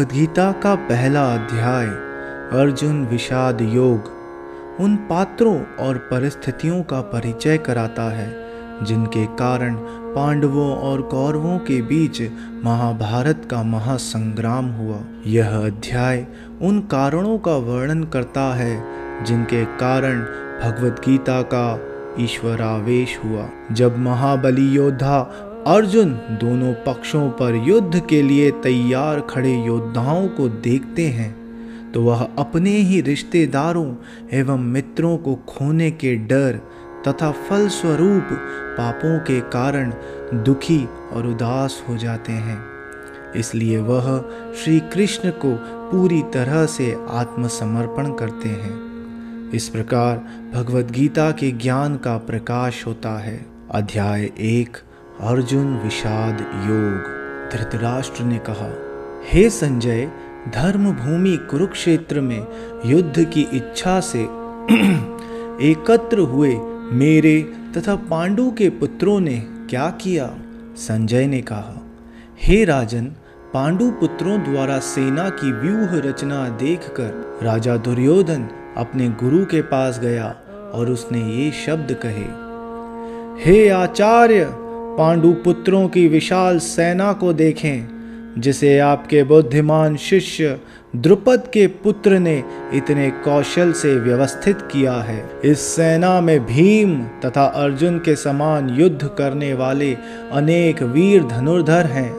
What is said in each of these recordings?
भगवद गीता का पहला अध्याय, अर्जुन विषाद योग, उन पात्रों और परिस्थितियों का परिचय कराता है, जिनके कारण पांडवों और कौरवों के बीच महाभारत का महासंग्राम हुआ। यह अध्याय उन कारणों का वर्णन करता है, जिनके कारण भगवत गीता का ईश्वरावेश हुआ। जब महाबली योद्धा अर्जुन दोनों पक्षों पर युद्ध के लिए तैयार खड़े योद्धाओं को देखते हैं तो वह अपने ही रिश्तेदारों एवं मित्रों को खोने के डर तथा फलस्वरूप पापों के कारण दुखी और उदास हो जाते हैं। इसलिए वह श्री कृष्ण को पूरी तरह से आत्मसमर्पण करते हैं। इस प्रकार भगवत गीता के ज्ञान का प्रकाश होता है। अध्याय एक अर्जुन विषाद योग, धृतराष्ट्र ने कहा, हे संजय धर्म भूमि कुरुक्षेत्र में युद्ध की इच्छा से एकत्र हुए मेरे तथा पांडु के पुत्रों ने क्या किया? संजय ने कहा, हे राजन, पांडु पुत्रों द्वारा सेना की व्यूह रचना देखकर राजा दुर्योधन अपने गुरु के पास गया और उसने ये शब्द कहे, हे आचार्य पांडु पुत्रों की विशाल सेना को देखें, जिसे आपके बुद्धिमान शिष्य द्रुपद के पुत्र ने इतने कौशल से व्यवस्थित किया है। इस सेना में भीम तथा अर्जुन के समान युद्ध करने वाले अनेक वीर धनुर्धर हैं,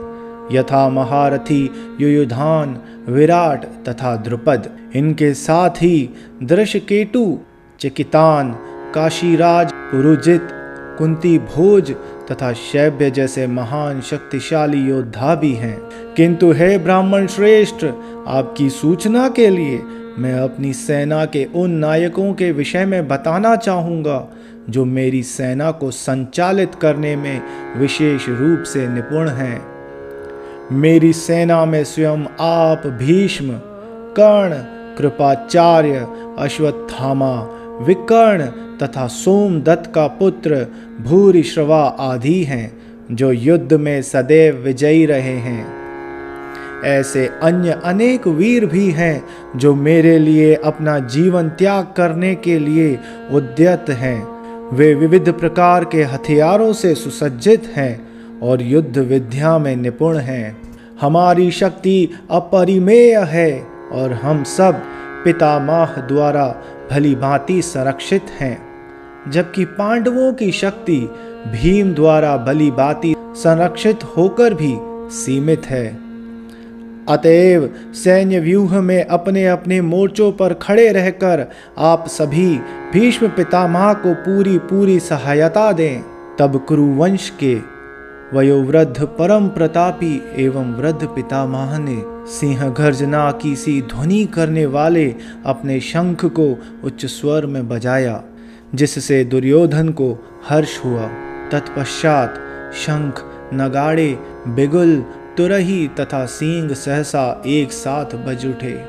यथा महारथी युयुधान, विराट तथा द्रुपद। इनके साथ ही दृशकेटु चिकितान, काशीराज, पुरुजित कुंती भोज तथा शैब्य जैसे महान शक्तिशाली योद्धा भी हैं। किंतु हे ब्राह्मण श्रेष्ठ, आपकी सूचना के लिए मैं अपनी सेना के उन नायकों के विषय में बताना चाहूँगा, जो मेरी सेना को संचालित करने में विशेष रूप से निपुण हैं। मेरी सेना में स्वयं आप भीष्म, कर्ण, कृपाचार्य, अश्वत्थामा विकर्ण तथा सोमदत्त का पुत्र भूरी श्रवा आदि हैं, जो युद्ध में सदैव विजयी रहे हैं। ऐसे अन्य अनेक वीर भी हैं, जो मेरे लिए अपना जीवन त्याग करने के लिए उद्यत हैं। वे विविध प्रकार के हथियारों से सुसज्जित हैं और युद्ध विद्या में निपुण हैं। हमारी शक्ति अपरिमेय है और हम सब पितामह द्वारा भली भांति संरक्षित हैं, जबकि पांडवों की शक्ति भीम द्वारा भली भांति संरक्षित होकर भी सीमित है। अतएव सैन्य व्यूह में अपने अपने मोर्चों पर खड़े रहकर आप सभी भीष्म पितामह को पूरी पूरी सहायता दें, तब कुरुवंश के वयोवृद्ध परम प्रतापी एवं वृद्ध पितामह ने सिंह गर्जना की सी ध्वनि करने वाले अपने शंख को उच्च स्वर में बजाया, जिससे दुर्योधन को हर्ष हुआ। तत्पश्चात शंख, नगाड़े, बिगुल, तुरही तथा सींग सहसा एक साथ बज उठे।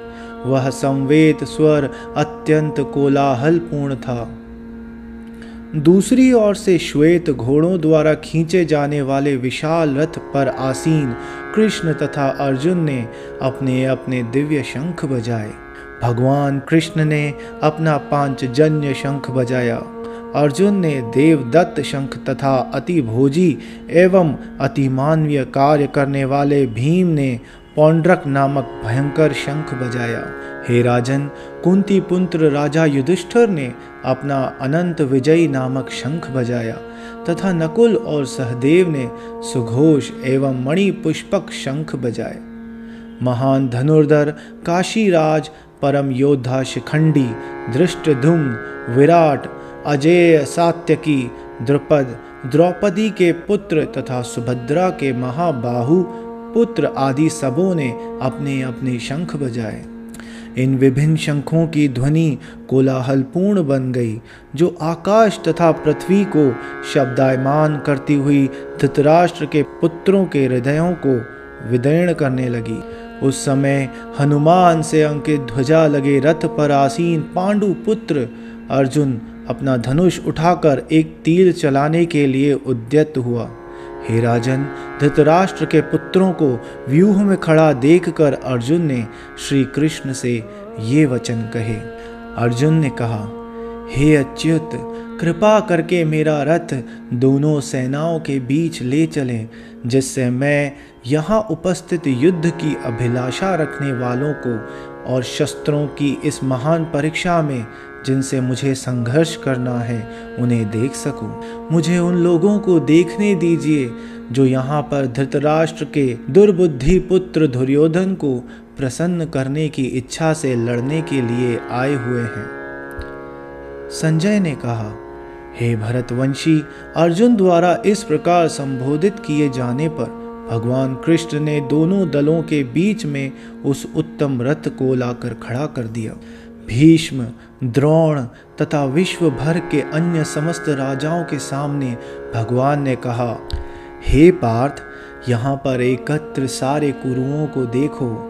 वह संवेद स्वर अत्यंत कोलाहलपूर्ण था। दूसरी ओर से श्वेत घोड़ों द्वारा खींचे जाने वाले विशाल रथ पर आसीन कृष्ण तथा अर्जुन ने अपने अपने दिव्य शंख बजाए। भगवान कृष्ण ने अपना पांचजन्य शंख बजाया। अर्जुन ने देवदत्त शंख तथा अति भोजी एवं अति मानवीय कार्य करने वाले भीम ने पौंड्रक नामक भयंकर शंख बजाया। हे राजन कुंती पुत्र राजा युधिष्ठर ने अपना अनंत विजयी नामक शंख बजाया, तथा नकुल और सहदेव ने सुघोष एवं मणि पुष्पक शंख बजाए। महान धनुर्धर, काशीराज, परम योद्धा शिखंडी, धृष्टधुम, विराट, अजेय सात्यकी, द्रुपद, द्रौपदी के पुत्र तथा सुभद्रा के महाबाहु पुत्र आदि सबों ने अपने अपने शंख बजाए। इन विभिन्न शंखों की ध्वनि कोलाहलपूर्ण बन गई, जो आकाश तथा पृथ्वी को शब्दायमान करती हुई धृतराष्ट्र के पुत्रों के हृदयों को विदीर्ण करने लगी। उस समय हनुमान से अंकित ध्वजा लगे रथ पर आसीन पांडु पुत्र अर्जुन अपना धनुष उठाकर एक तीर चलाने के लिए उद्यत हुआ। हे राजन, धृतराष्ट्र के पुत्रों को व्यूह में खड़ा देखकर अर्जुन ने श्री कृष्ण से ये वचन कहे। अर्जुन ने कहा, हे अच्युत, कृपा करके मेरा रथ दोनों सेनाओं के बीच ले चले, जिससे मैं यहाँ उपस्थित युद्ध की अभिलाषा रखने वालों को और शस्त्रों की इस महान परीक्षा में जिनसे मुझे संघर्ष करना है, उन्हें देख सकूँ। मुझे उन लोगों को देखने दीजिए, जो यहाँ पर धृतराष्ट्र के दुर्बुद्धि पुत्र दुर्योधन को प्रसन्न करने की इच्छा से लड़ने के लिए आए हुए हैं संजय ने कहा, हे भरतवंशी, अर्जुन द्वारा इस प्रकार संबोधित किए जाने पर भगवान कृष्ण ने दोनों दलों के बीच में उस उत्तम रथ को लाकर खड़ा कर दिया भीष्म, द्रोण तथा विश्व भर के अन्य समस्त राजाओं के सामने भगवान ने कहा, हे पार्थ, यहाँ पर एकत्र सारे कुरुओं को देखो।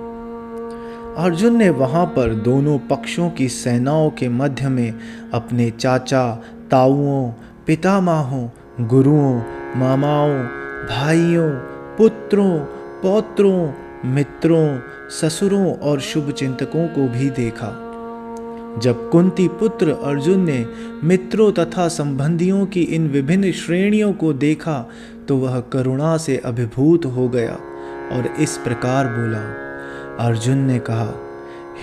अर्जुन ने वहाँ पर दोनों पक्षों की सेनाओं के मध्य में अपने चाचा, ताऊओं, पितामहों, गुरुओं, मामाओं, भाइयों, पुत्रों, पौत्रों, मित्रों, ससुरों और शुभ चिंतकों को भी देखा। जब कुंती पुत्र अर्जुन ने मित्रों तथा संबंधियों की इन विभिन्न श्रेणियों को देखा तो वह करुणा से अभिभूत हो गया और इस प्रकार बोला। अर्जुन ने कहा,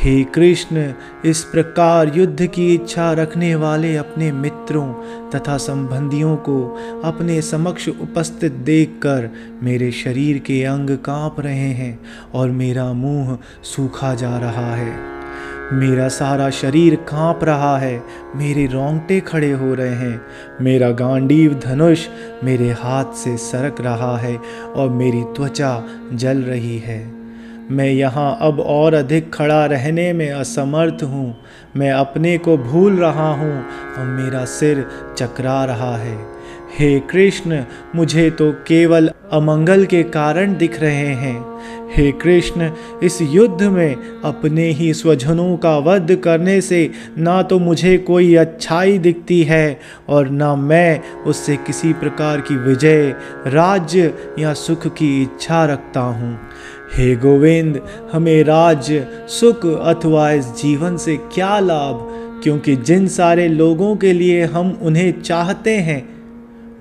हे कृष्ण, इस प्रकार युद्ध की इच्छा रखने वाले अपने मित्रों तथा संबंधियों को अपने समक्ष उपस्थित देखकर मेरे शरीर के अंग काँप रहे हैं और मेरा मुँह सूखा जा रहा है। मेरा सारा शरीर काँप रहा है, मेरे रोंगटे खड़े हो रहे हैं, मेरा गांडीव धनुष मेरे हाथ से सरक रहा है और मेरी त्वचा जल रही है। मैं यहाँ अब और अधिक खड़ा रहने में असमर्थ हूँ, मैं अपने को भूल रहा हूँ और मेरा सिर चकरा रहा है। हे कृष्ण, मुझे तो केवल अमंगल के कारण दिख रहे हैं। हे कृष्ण, इस युद्ध में अपने ही स्वजनों का वध करने से ना तो मुझे कोई अच्छाई दिखती है और ना मैं उससे किसी प्रकार की विजय राज्य या सुख की इच्छा रखता हूँ। हे गोविंद, हमें राज्य सुख अथवा इस जीवन से क्या लाभ? क्योंकि जिन सारे लोगों के लिए हम उन्हें चाहते हैं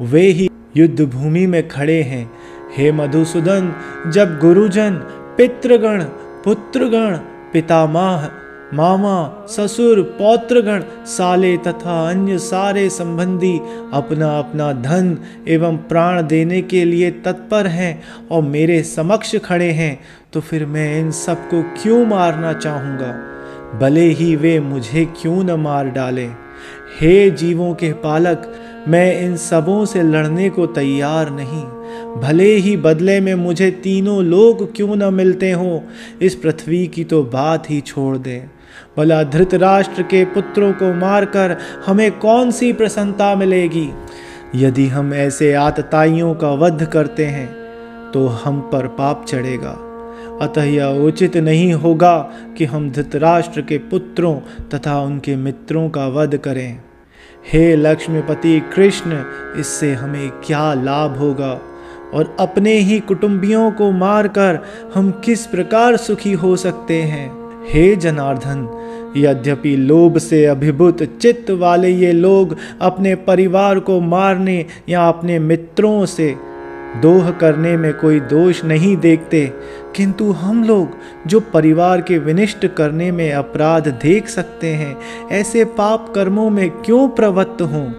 वे ही युद्ध भूमि में खड़े हैं। हे मधुसूदन, जब गुरुजन, पितृगण, पुत्रगण, पितामह, मामा, ससुर, पौत्रगण, साले तथा अन्य सारे संबंधी अपना अपना धन एवं प्राण देने के लिए तत्पर हैं और मेरे समक्ष खड़े हैं तो फिर मैं इन सबको क्यों मारना चाहूँगा? भले ही वे मुझे क्यों न मार डालें। हे जीवों के पालक मैं इन सबों से लड़ने को तैयार नहीं। भले ही बदले में मुझे तीनों लोग क्यों न मिलते हों, इस पृथ्वी की तो बात ही छोड़ दें। भला धृतराष्ट्र के पुत्रों को मारकर हमें कौन सी प्रसन्नता मिलेगी? यदि हम ऐसे आतताइयों का वध करते हैं तो हम पर पाप चढ़ेगा। अतः यह उचित नहीं होगा कि हम धृतराष्ट्र के पुत्रों तथा उनके मित्रों का वध करें। हे लक्ष्मीपति कृष्ण, इससे हमें क्या लाभ होगा? और अपने ही कुटुंबियों को मारकर हम किस प्रकार सुखी हो सकते हैं? हे जनार्दन, यद्यपि लोभ से अभिभूत चित्त वाले ये लोग अपने परिवार को मारने या अपने मित्रों से दोह करने में कोई दोष नहीं देखते, किंतु हम लोग जो परिवार के विनिष्ट करने में अपराध देख सकते हैं, ऐसे पाप कर्मों में क्यों प्रवृत्त हों?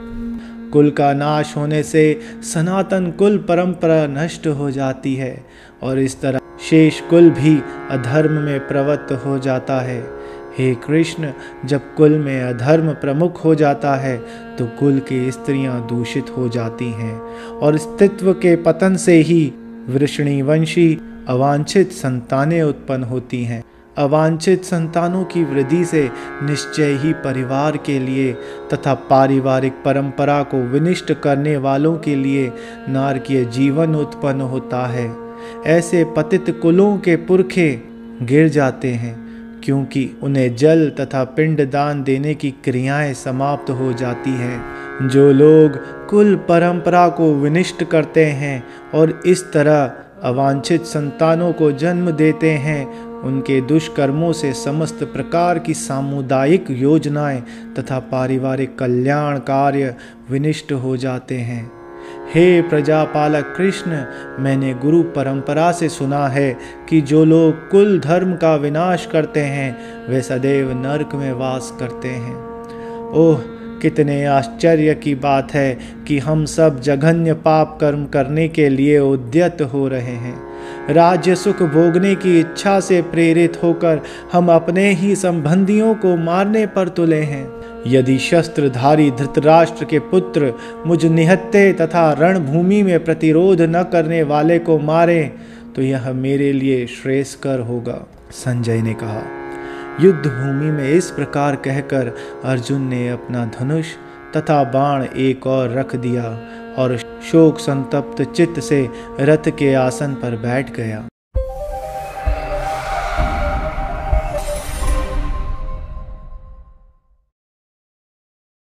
कुल का नाश होने से सनातन कुल परंपरा नष्ट हो जाती है, और इस तरह शेष कुल भी अधर्म में प्रवृत्त हो जाता है। हे कृष्ण, जब कुल में अधर्म प्रमुख हो जाता है तो कुल की स्त्रियाँ दूषित हो जाती हैं और अस्तित्व के पतन से ही वृषणी वंशी अवांछित संतानें उत्पन्न होती हैं। अवांछित संतानों की वृद्धि से निश्चय ही परिवार के लिए तथा पारिवारिक परंपरा को विनिष्ट करने वालों के लिए नारकीय जीवन उत्पन्न होता है। ऐसे पतित कुलों के पुरखे गिर जाते हैं। क्योंकि उन्हें जल तथा पिंड दान देने की क्रियाएँ समाप्त हो जाती हैं। जो लोग कुल परंपरा को विनिष्ट करते हैं और इस तरह अवांछित संतानों को जन्म देते हैं, उनके दुष्कर्मों से समस्त प्रकार की सामुदायिक योजनाएँ तथा पारिवारिक कल्याण कार्य विनिष्ट हो जाते हैं। हे प्रजापालक कृष्ण, मैंने गुरु परंपरा से सुना है कि जो लोग कुल धर्म का विनाश करते हैं, वे सदैव नरक में वास करते हैं। ओह, कितने आश्चर्य की बात है कि हम सब जघन्य पाप कर्म करने के लिए उद्यत हो रहे हैं। राज्य सुख भोगने की इच्छा से प्रेरित होकर हम अपने ही संबंधियों को मारने पर तुले हैं। यदि शस्त्रधारी धृतराष्ट्र के पुत्र मुझ निहत्ते तथा रणभूमि में प्रतिरोध न करने वाले को मारे तो यह मेरे लिए श्रेयस्कर होगा, संजय ने कहा। युद्ध भूमि में इस प्रकार कहकर अर्जुन ने अपना धनुष तथा बाण एक और रख दिया और शोक संतप्त चित्त से रथ के आसन पर बैठ गया।